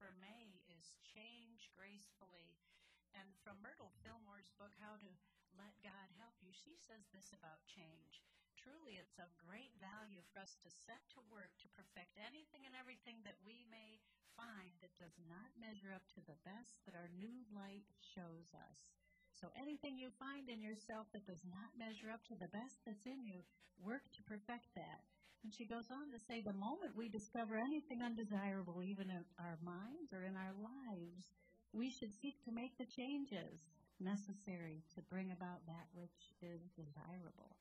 for May is change gracefully. And from Myrtle Fillmore's book, How to Let God Help You, she says this about change. Truly, it's of great value for us to set to work to perfect anything and everything that we may find that does not measure up to the best that our new light shows us. So anything you find in yourself that does not measure up to the best that's in you, work to perfect that. And she goes on to say the moment we discover anything undesirable, even in our minds or in our lives, we should seek to make the changes necessary to bring about that which is desirable.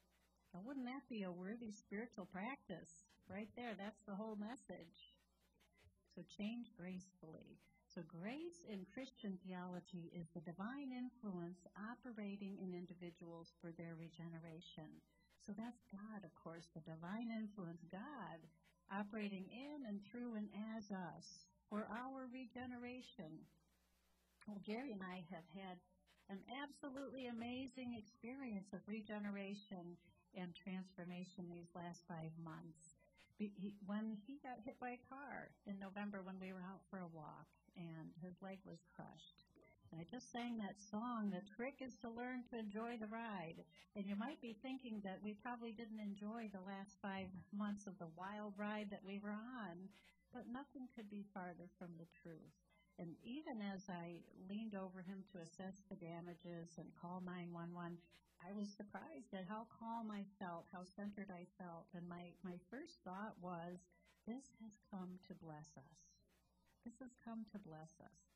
Now, wouldn't that be a worthy spiritual practice? Right there, that's the whole message. So change gracefully. So, grace in Christian theology is the divine influence operating in individuals for their regeneration. So, that's God, of course, the divine influence, God operating in and through and as us for our regeneration. Well, Jerry and I have had an absolutely amazing experience of regeneration and transformation these last five months. He, when he got hit by a car in November when we were out for a walk, and his leg was crushed. I just sang that song. The trick is to learn to enjoy the ride. And you might be thinking that we probably didn't enjoy the last five months of the wild ride that we were on, but nothing could be farther from the truth. And even as I leaned over him to assess the damages and call 911, I was surprised at how calm I felt, how centered I felt. And my, my first thought was, this has come to bless us. This has come to bless us.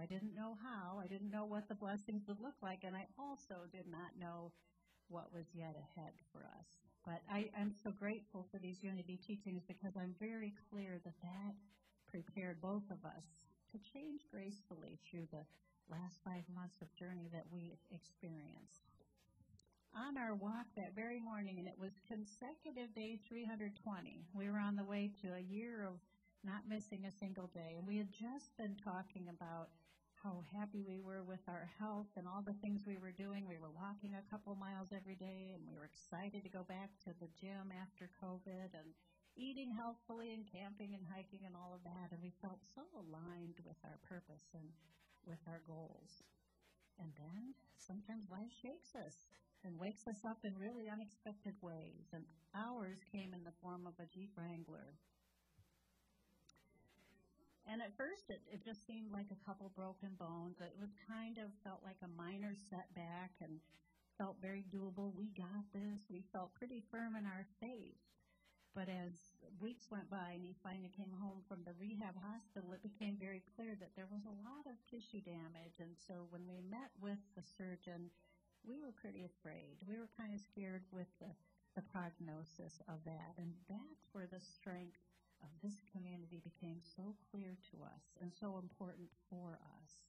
I didn't know how, I didn't know what the blessings would look like, and I also did not know what was yet ahead for us. But I, am so grateful for these unity teachings because I'm very clear that that prepared both of us to change gracefully through the last five months of journey that we experienced. On our walk that very morning, and it was consecutive day 320, we were on the way to a year of not missing a single day. And we had just been talking about how happy we were with our health and all the things we were doing. We were walking a couple miles every day, and we were excited to go back to the gym after COVID and eating healthfully and camping and hiking and all of that. And we felt so aligned with our purpose and with our goals. And then sometimes life shakes us and wakes us up in really unexpected ways. And ours came in the form of a Jeep Wrangler and at first, it, it just seemed like a couple broken bones. It was kind of felt like a minor setback and felt very doable. We got this. We felt pretty firm in our faith. But as weeks went by and he finally came home from the rehab hospital, it became very clear that there was a lot of tissue damage. And so when we met with the surgeon, we were pretty afraid. We were kind of scared with the, the prognosis of that. And that's where the strength of this community became so clear to us and so important for us.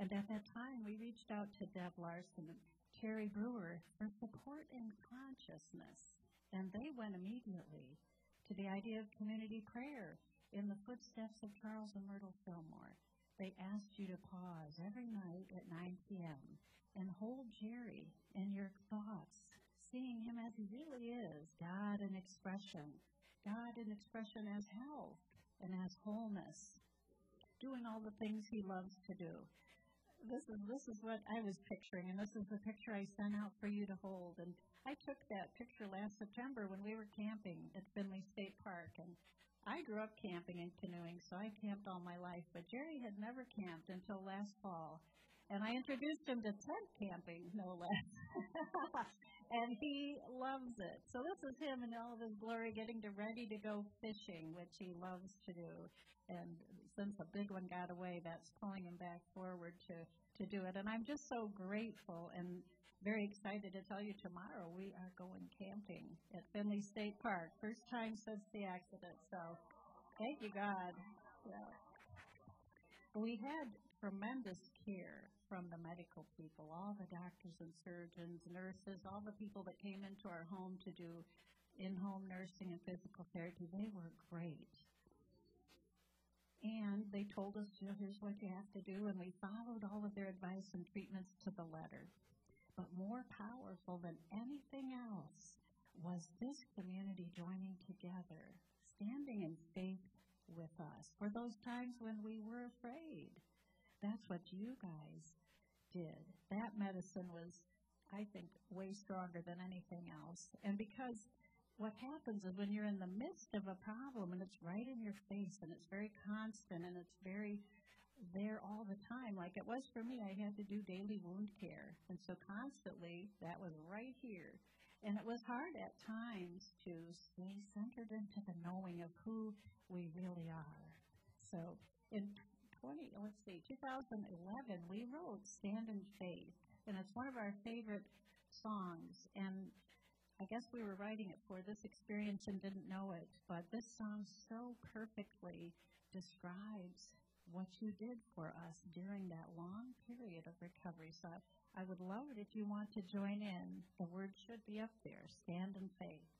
And at that time, we reached out to Deb Larson and Terry Brewer for support and consciousness. And they went immediately to the idea of community prayer in the footsteps of Charles and Myrtle Fillmore. They asked you to pause every night at 9 p.m. and hold Jerry in your thoughts, seeing him as he really is God in expression, God in expression as health and as wholeness, doing all the things He loves to do. This is this is what I was picturing, and this is the picture I sent out for you to hold. And I took that picture last September when we were camping at Findley State Park, and I grew up camping and canoeing, so I camped all my life. But Jerry had never camped until last fall, and I introduced him to tent camping, no less. and he loves it. So this is him in all of his glory, getting to ready to go fishing, which he loves to do. And since the big one got away, that's pulling him back forward to to do it. And I'm just so grateful and very excited to tell you tomorrow we are going camping at Findley State Park, first time since the accident. So thank you, God. Yeah. We had tremendous care from the medical people, all the doctors and surgeons, nurses, all the people that came into our home to do in home nursing and physical therapy. They were great. And they told us, you know, here's what you have to do, and we followed all of their advice and treatments to the letter. But more powerful than anything else was this community joining together, standing in faith with us for those times when we were afraid. That's what you guys did. That medicine was, I think, way stronger than anything else. And because what happens is when you're in the midst of a problem and it's right in your face and it's very constant and it's very there all the time, like it was for me, I had to do daily wound care. And so constantly that was right here. And it was hard at times to stay centered into the knowing of who we really are. So in 20, let's see, 2011, we wrote Stand in Faith. And it's one of our favorite songs. And I guess we were writing it for this experience and didn't know it. But this song so perfectly describes what you did for us during that long period of recovery. So I would love it if you want to join in. The word should be up there. Stand in faith.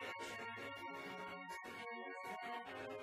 Thank you.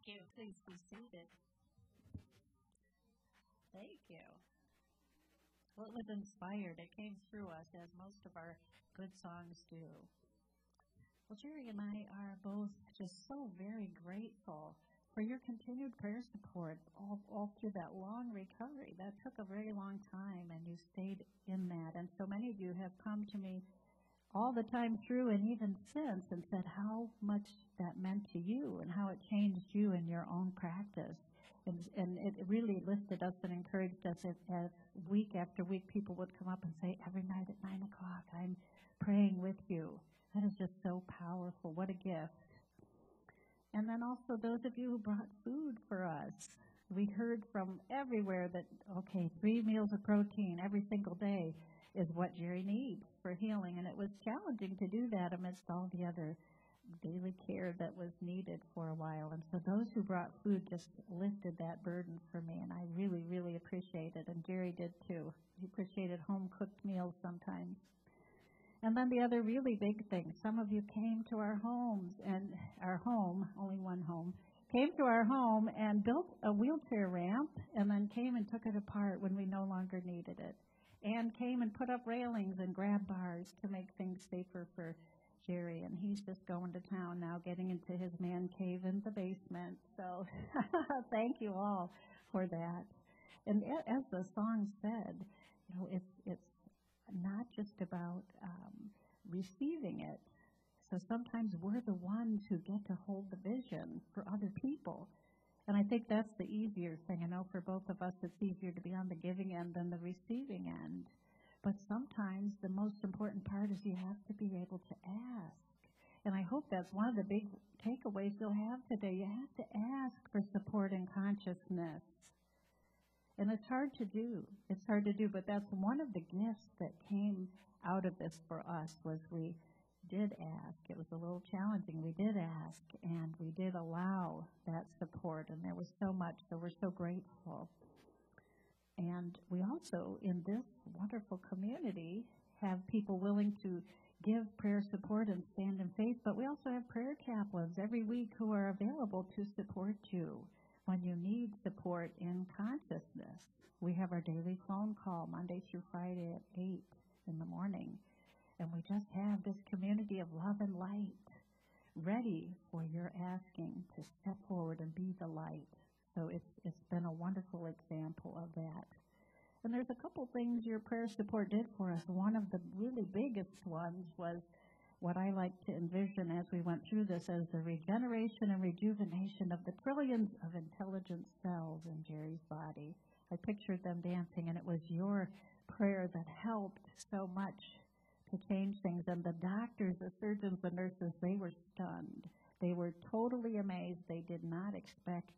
Thank you. Please be seated. Thank you. Well, it was inspired. It came through us, as most of our good songs do. Well, Jerry and I are both just so very grateful for your continued prayer support all, all through that long recovery. That took a very long time, and you stayed in that. And so many of you have come to me all the time through and even since and said how much that meant to you and how it changed you in your own practice. And, and it really lifted us and encouraged us as, as week after week people would come up and say, every night at 9 o'clock, I'm praying with you. That is just so powerful. What a gift. And then also those of you who brought food for us. We heard from everywhere that, okay, three meals of protein every single day is what Jerry needs for healing. And it was challenging to do that amidst all the other daily care that was needed for a while. And so those who brought food just lifted that burden for me, and I really, really appreciate it. And Jerry did too. He appreciated home cooked meals sometimes. And then the other really big thing, some of you came to our homes and our home, only one home, came to our home and built a wheelchair ramp and then came and took it apart when we no longer needed it. And came and put up railings and grab bars to make things safer for Jerry, and he's just going to town now, getting into his man cave in the basement. So thank you all for that. And as the song said, you know, it's it's not just about um, receiving it. So sometimes we're the ones who get to hold the vision for other people. And I think that's the easier thing. I know for both of us, it's easier to be on the giving end than the receiving end. But sometimes the most important part is you have to be able to ask. And I hope that's one of the big takeaways you'll have today. You have to ask for support and consciousness. And it's hard to do. It's hard to do, but that's one of the gifts that came out of this for us was we did ask. It was a little challenging. We did ask and we did allow that support and there was so much, so we're so grateful. And we also, in this wonderful community, have people willing to give prayer support and stand in faith, but we also have prayer chaplains every week who are available to support you when you need support in consciousness. We have our daily phone call Monday through Friday at 8 in the morning, and we just have this community of love and light ready for your asking to step forward and be the light so it's, it's been a wonderful example of that. And there's a couple things your prayer support did for us. One of the really biggest ones was what I like to envision as we went through this as the regeneration and rejuvenation of the trillions of intelligent cells in Jerry's body. I pictured them dancing, and it was your prayer that helped so much to change things. And the doctors, the surgeons, the nurses, they were stunned. They were totally amazed. They did not expect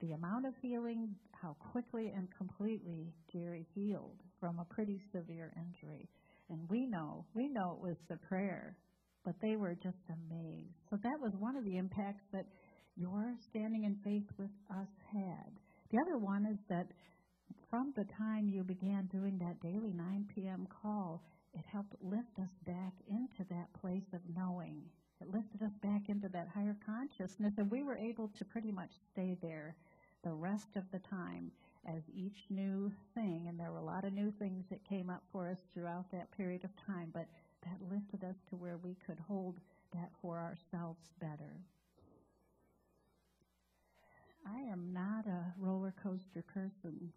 the amount of healing, how quickly and completely Jerry healed from a pretty severe injury. And we know, we know it was the prayer, but they were just amazed. So that was one of the impacts that your standing in faith with us had. The other one is that from the time you began doing that daily 9 p.m. call, it helped lift us back into that place of knowing. It lifted us back into that higher consciousness, and we were able to pretty much stay there the rest of the time as each new thing, and there were a lot of new things that came up for us throughout that period of time, but that lifted us to where we could hold that for ourselves better. I am not a roller coaster person.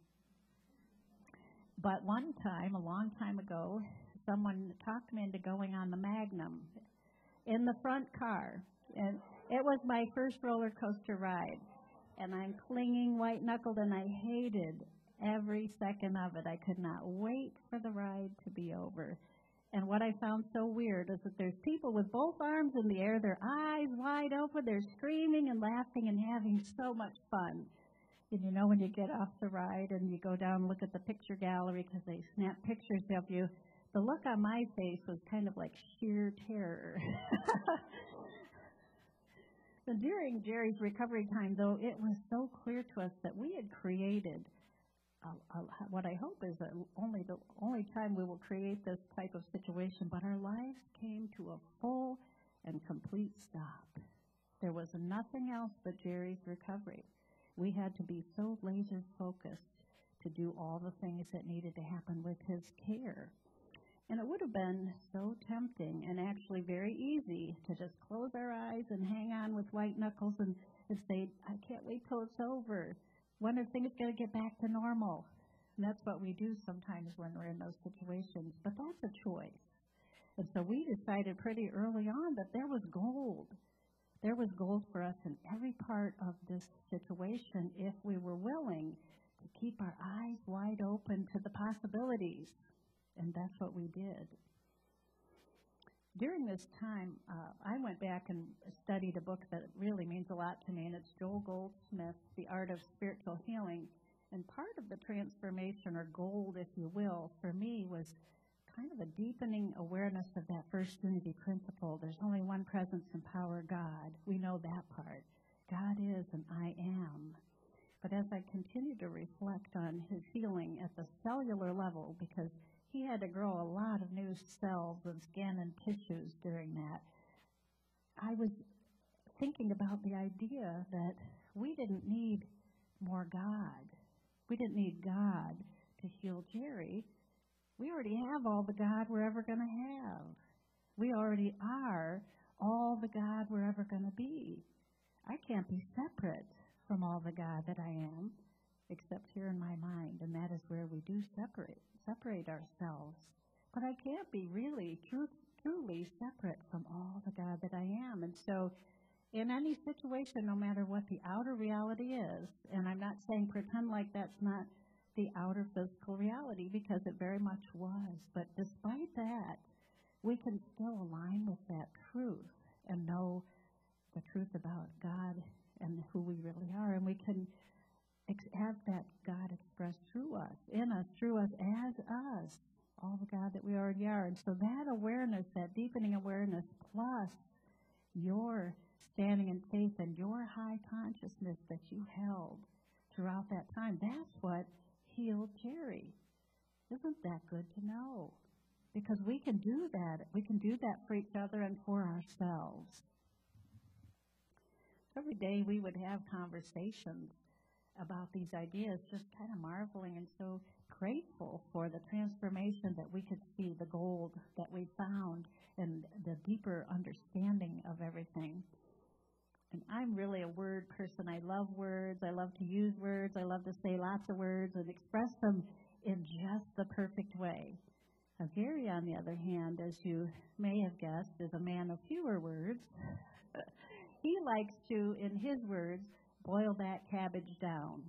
But one time, a long time ago, someone talked me into going on the Magnum in the front car. And it was my first roller coaster ride and I'm clinging white knuckled, and I hated every second of it. I could not wait for the ride to be over. And what I found so weird is that there's people with both arms in the air, their eyes wide open, they're screaming and laughing and having so much fun. And you know, when you get off the ride and you go down and look at the picture gallery because they snap pictures of you, the look on my face was kind of like sheer terror. So during Jerry's recovery time, though, it was so clear to us that we had created what I hope is that only the only time we will create this type of situation, but our lives came to a full and complete stop. There was nothing else but Jerry's recovery. We had to be so laser focused to do all the things that needed to happen with his care. And it would have been so tempting and actually very easy to just close our eyes and hang on with white knuckles and, and say, I can't wait till it's over. When are things going to get back to normal? And that's what we do sometimes when we're in those situations. But that's a choice. And so we decided pretty early on that there was gold. There was gold for us in every part of this situation if we were willing to keep our eyes wide open to the possibilities and that's what we did. During this time, uh, I went back and studied a book that really means a lot to me, and it's Joel Goldsmith's The Art of Spiritual Healing. And part of the transformation or gold, if you will, for me was kind of a deepening awareness of that first unity principle. There's only one presence and power, God. We know that part. God is and I am. But as I continued to reflect on his healing at the cellular level, because he had to grow a lot of new cells and skin and tissues during that, I was thinking about the idea that we didn't need more God. We didn't need God to heal Jerry. We already have all the God we're ever going to have. We already are all the God we're ever going to be. I can't be separate from all the God that I am, except here in my mind, and that is where we do separate, separate ourselves. But I can't be really, truth, truly separate from all the God that I am. And so, in any situation, no matter what the outer reality is, and I'm not saying pretend like that's not the outer physical reality because it very much was, but despite that, we can still align with that truth and know the truth about God and who we really are, and we can have that God expressed through us, in us, through us, as us, all the God that we already are. And so that awareness, that deepening awareness, plus your standing in faith and your high consciousness that you held throughout that time, that's what healed Jerry. Isn't that good to know? Because we can do that. We can do that for each other and for ourselves. Every day we would have conversations about these ideas, just kind of marveling and so grateful for the transformation that we could see, the gold that we found, and the deeper understanding of everything. And I'm really a word person. I love words. I love to use words. I love to say lots of words and express them in just the perfect way. Now, Gary, on the other hand, as you may have guessed, is a man of fewer words. he likes to, in his words, boil that cabbage down.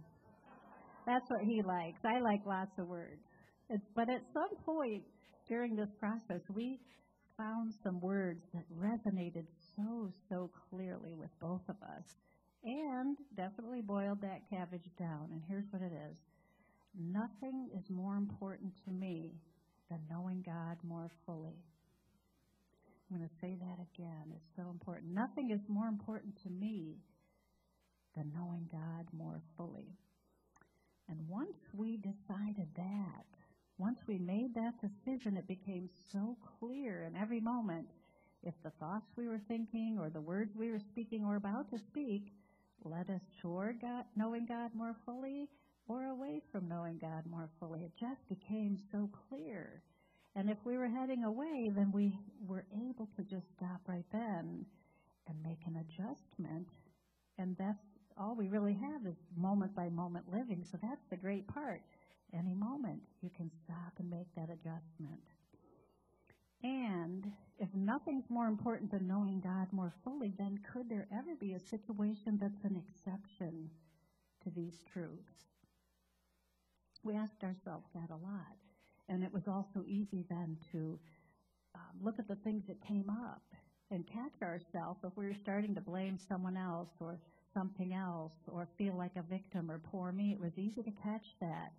That's what he likes. I like lots of words. But at some point during this process, we found some words that resonated so, so clearly with both of us and definitely boiled that cabbage down. And here's what it is Nothing is more important to me than knowing God more fully. I'm going to say that again. It's so important. Nothing is more important to me than knowing God more fully. And once we decided that, once we made that decision, it became so clear in every moment if the thoughts we were thinking or the words we were speaking or about to speak led us toward God, knowing God more fully or away from knowing God more fully. It just became so clear. And if we were heading away, then we were able to just stop right then and make an adjustment. And that's all we really have is moment by moment living. So that's the great part. Any moment you can stop and make that adjustment. And if nothing's more important than knowing God more fully, then could there ever be a situation that's an exception to these truths? We asked ourselves that a lot. And it was also easy then to um, look at the things that came up and catch ourselves if we were starting to blame someone else or something else or feel like a victim or poor me. It was easy to catch that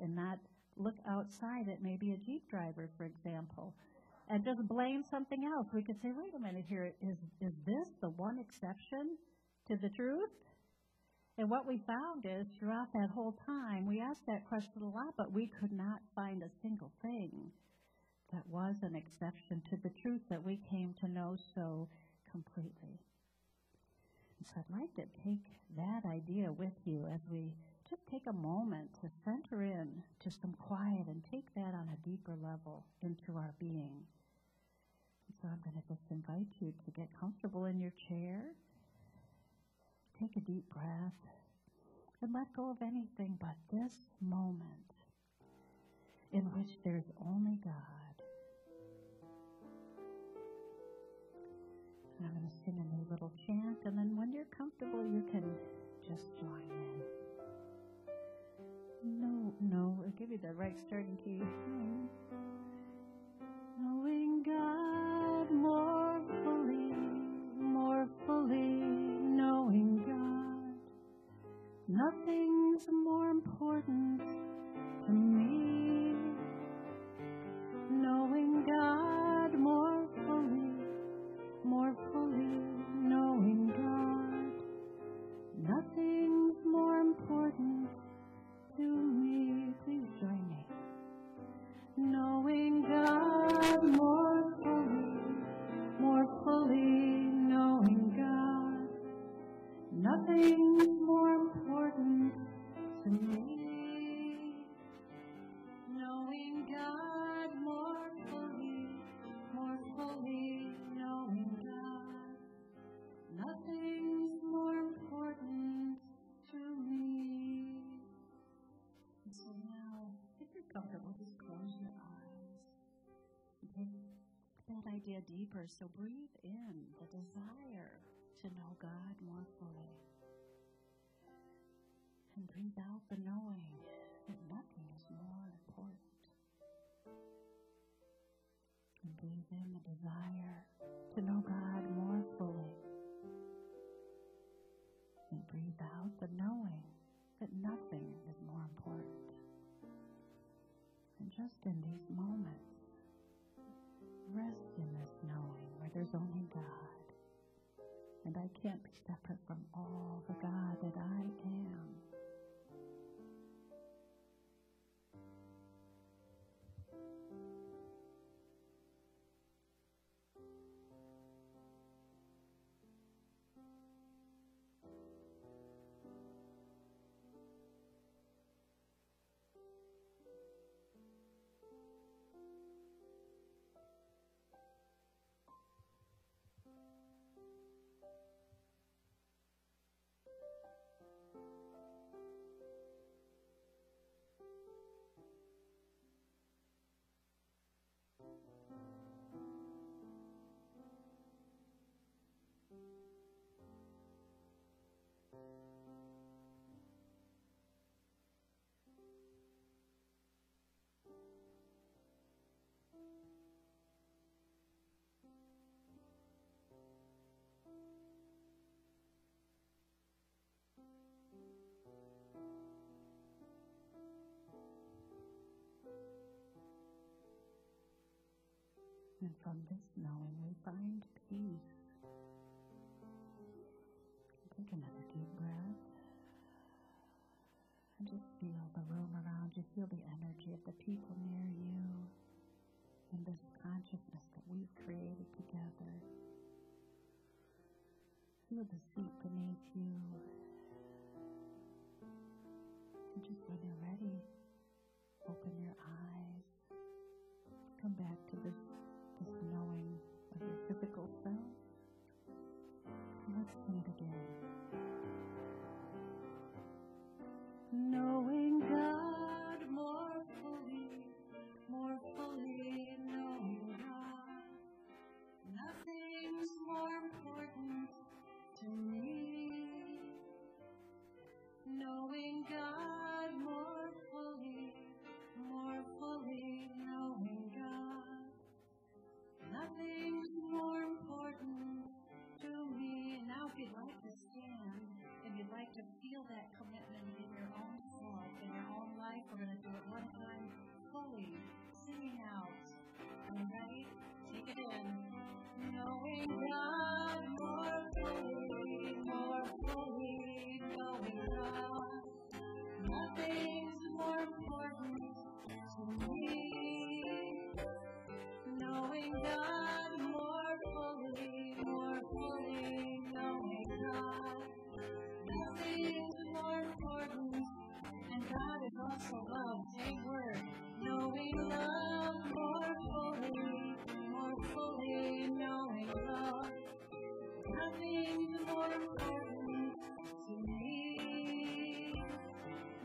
and not look outside at maybe a Jeep driver, for example, and just blame something else. We could say, wait a minute here, is, is this the one exception to the truth? And what we found is throughout that whole time, we asked that question a lot, but we could not find a single thing that was an exception to the truth that we came to know so completely. So I'd like to take that idea with you as we just take a moment to center in to some quiet and take that on a deeper level into our being. So I'm going to just invite you to get comfortable in your chair take a deep breath and let go of anything but this moment in which there's only God. And I'm going to sing a new little chant, and then when you're comfortable, you can just join in. No, no, I'll give you the right starting key. Hmm. Knowing God more that idea deeper. So breathe in the desire to know God more fully. And breathe out the knowing that nothing is more important. And breathe in the desire to know God more fully. And breathe out the knowing that nothing is more important. And just in these moments, rest there's only God. And I can't be separate from all the God that I am. And from this knowing, we find peace. Take another deep breath. And just feel the room around you. Feel the energy of the people near you. And this consciousness that we've created together. Feel the seat beneath you. And just when you're ready, open your eyes. Come back time fully, singing out. You ready? Take it in. Knowing God more fully, more fully, knowing God. Nothing's more important to me. Knowing God more fully, more fully, God is also love. Same word. Knowing love more fully, more fully, knowing love. Nothing's more important to me.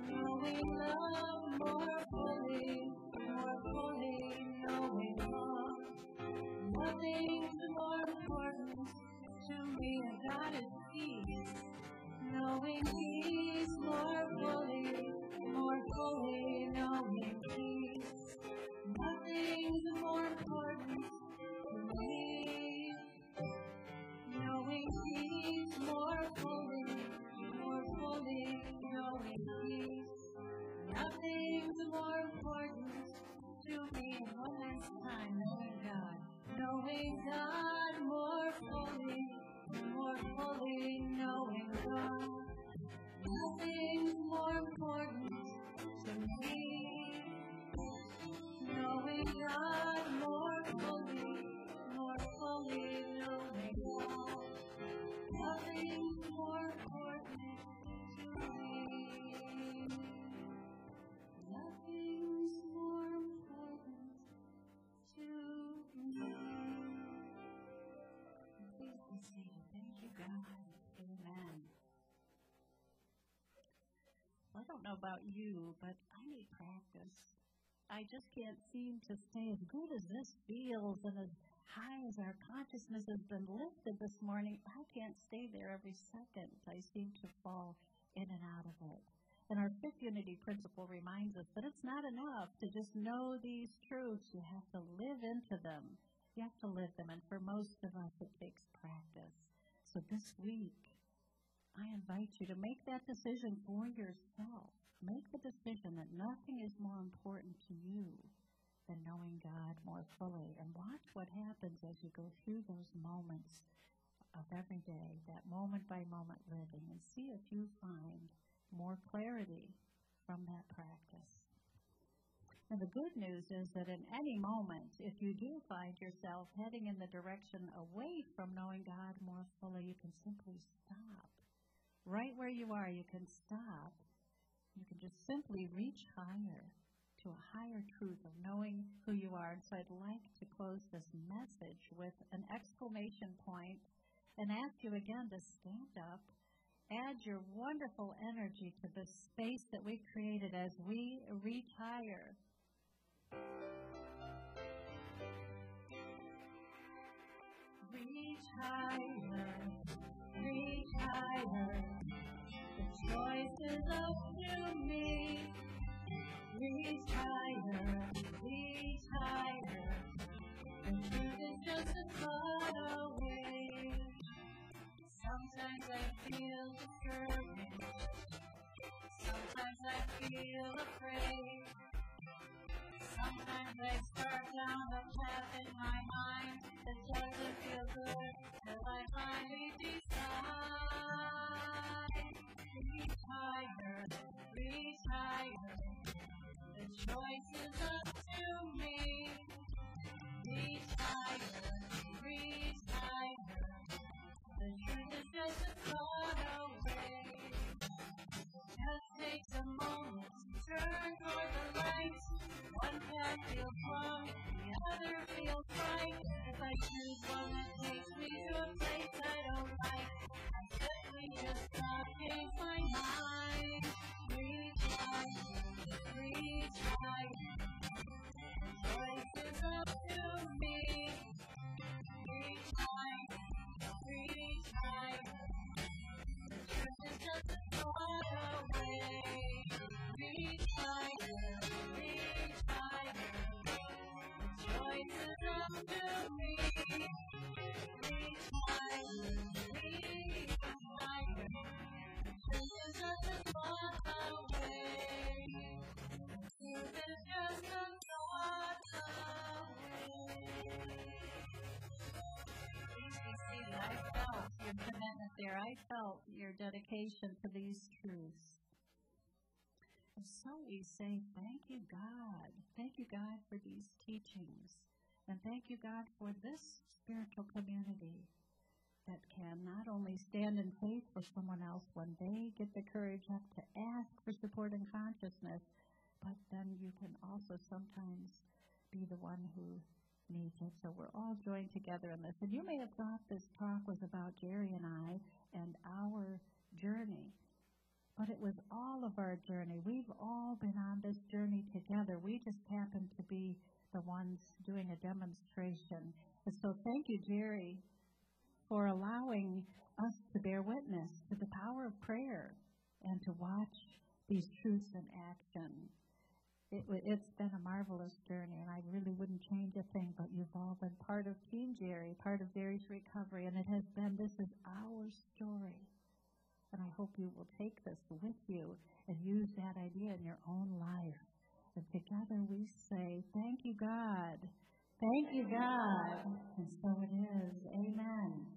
Knowing love more fully, more fully, knowing love. Nothing's more important to me, God is peace. Knowing peace more fully, more fully, knowing peace. Nothing's more important to me. Knowing peace more fully, more fully, knowing peace. Nothing's more important to me. One last time, knowing God. Knowing God more fully, more fully knowing God. Nothing's more important to me. Knowing God more fully, more fully knowing God. Nothing's more important to me. blessing. Thank you, God. Amen. I don't know about you, but I need practice. I just can't seem to stay as good as this feels and as high as our consciousness has been lifted this morning. I can't stay there every second. I seem to fall in and out of it. And our fifth unity principle reminds us that it's not enough to just know these truths, you have to live into them. You have to live them. And for most of us, it takes practice. So this week, I invite you to make that decision for yourself. Make the decision that nothing is more important to you than knowing God more fully. And watch what happens as you go through those moments of every day, that moment by moment living, and see if you find more clarity from that practice. And the good news is that in any moment, if you do find yourself heading in the direction away from knowing God more fully, you can simply stop. Right where you are, you can stop. You can just simply reach higher to a higher truth of knowing who you are. And so I'd like to close this message with an exclamation point and ask you again to stand up add your wonderful energy to the space that we've created as we higher. Reach higher, reach higher. The choice is up to me. Reach higher, reach higher. The truth is just a thought away. Sometimes I feel discouraged. Sometimes I feel afraid. There. I felt your dedication to these truths. And so we say, Thank you, God. Thank you, God, for these teachings. And thank you, God, for this spiritual community that can not only stand in faith for someone else when they get the courage up to ask for support and consciousness, but then you can also sometimes be the one who needs it. So we're all joined together in this. And you may have thought this talk was about Jerry and I and our journey. But it was of our journey. We've all been on this journey together. We just happen to be the ones doing a demonstration. And so thank you, Jerry, for allowing us to bear witness to the power of prayer and to watch these truths in action. It, it's been a marvelous journey, and I really wouldn't change a thing. But you've all been part of Team Jerry, part of Jerry's recovery, and it has been this is our story and I hope you will take this with you and use that idea in your own life. And together we say, Thank you, God. Thank you, God. And so it is. Amen.